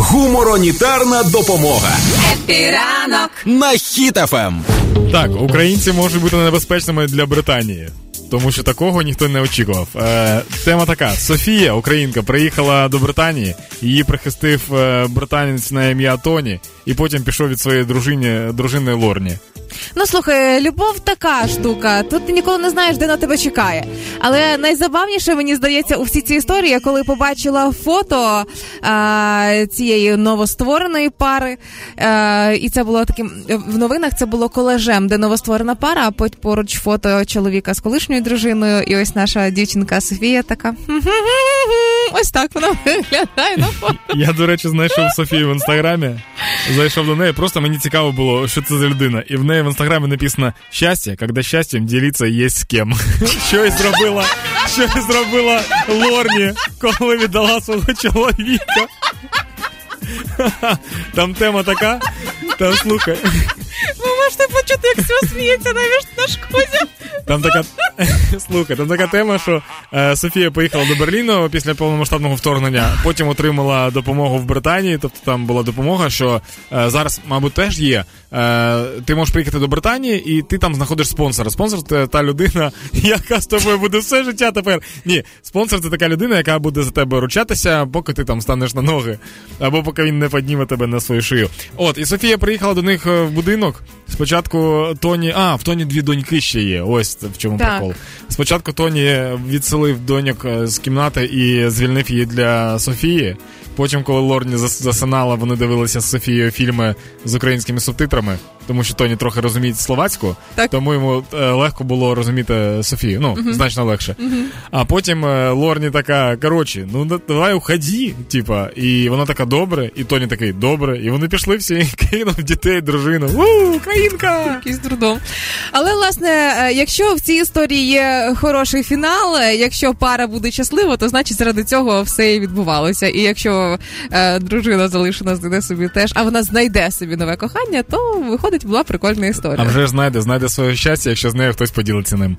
Гуморонітарна допомога Happy ранок на Хіт FM. Так, українці можуть бути небезпечними для Британії. Тому що такого ніхто не очікував. Е, Тема така: Софія, українка, приїхала до Британії, її прихистив е, британець на ім'я Тоні, і потім пішов від своєї дружини, дружини Лорні. Ну слухай, любов така штука. Тут ти ніколи не знаєш, де на тебе чекає. Але найзабавніше мені здається у всій цій історії, я коли побачила фото а, цієї новоствореної пари, а, і це було таким в новинах. Це було колежем, де новостворена пара, а потім поруч фото чоловіка з колишньою дружиною. І ось наша дівчинка Софія така. Ось так вона виглядає на фото. Я, до речі, знайшов Софію в інстаграмі. Зайшов до неї. Просто мені цікаво було, що це за людина. І в неї в інстаграмі написано щастя, коли щастям ділиться є з ким. Що і зробила, що і зробила Лорні, коли віддала свого чоловіка. Там тема така. Там слухай. Ви можете почути, як все сміється навіть на шкозі. Там така слухай, там така тема, що е, Софія поїхала до Берліну після повномасштабного вторгнення. Потім отримала допомогу в Британії. Тобто там була допомога, що е, зараз, мабуть, теж є. Е, ти можеш приїхати до Британії, і ти там знаходиш спонсора. Спонсор це та людина, яка з тобою буде все життя тепер. Ні, спонсор це така людина, яка буде за тебе ручатися, поки ти там станеш на ноги, або поки він не підніме тебе на свою шию. От, і Софія приїхала до них в будинок. Спочатку Тоні. А, в Тоні дві доньки ще є. Ось в чому Так. Прикол. Спочатку Тоні відселив доньок е, з кімнати і звільнив її для Софії. Потім, коли Лорні засинала, вони дивилися з Софією фільми з українськими субтитрами, тому що Тоні трохи розуміє словацьку, Так. тому йому е, легко було розуміти Софію. Ну, значно легше. А потім е, Лорні така: коротше, ну да- давай уходи, типа, і вона така добре, і Тоні такий добре. І вони пішли всі, кинув дітей, дружину. У, Українка! Якийсь трудом. Але власне, е, якщо в цій історії є хороший фінал, е, якщо пара буде щаслива, то значить заради цього все і відбувалося. І якщо е, дружина залишена знайде собі теж, а вона знайде собі нове кохання, то виходить була прикольна історія. А вже знайде, знайде своє щастя, якщо з нею хтось поділиться ним.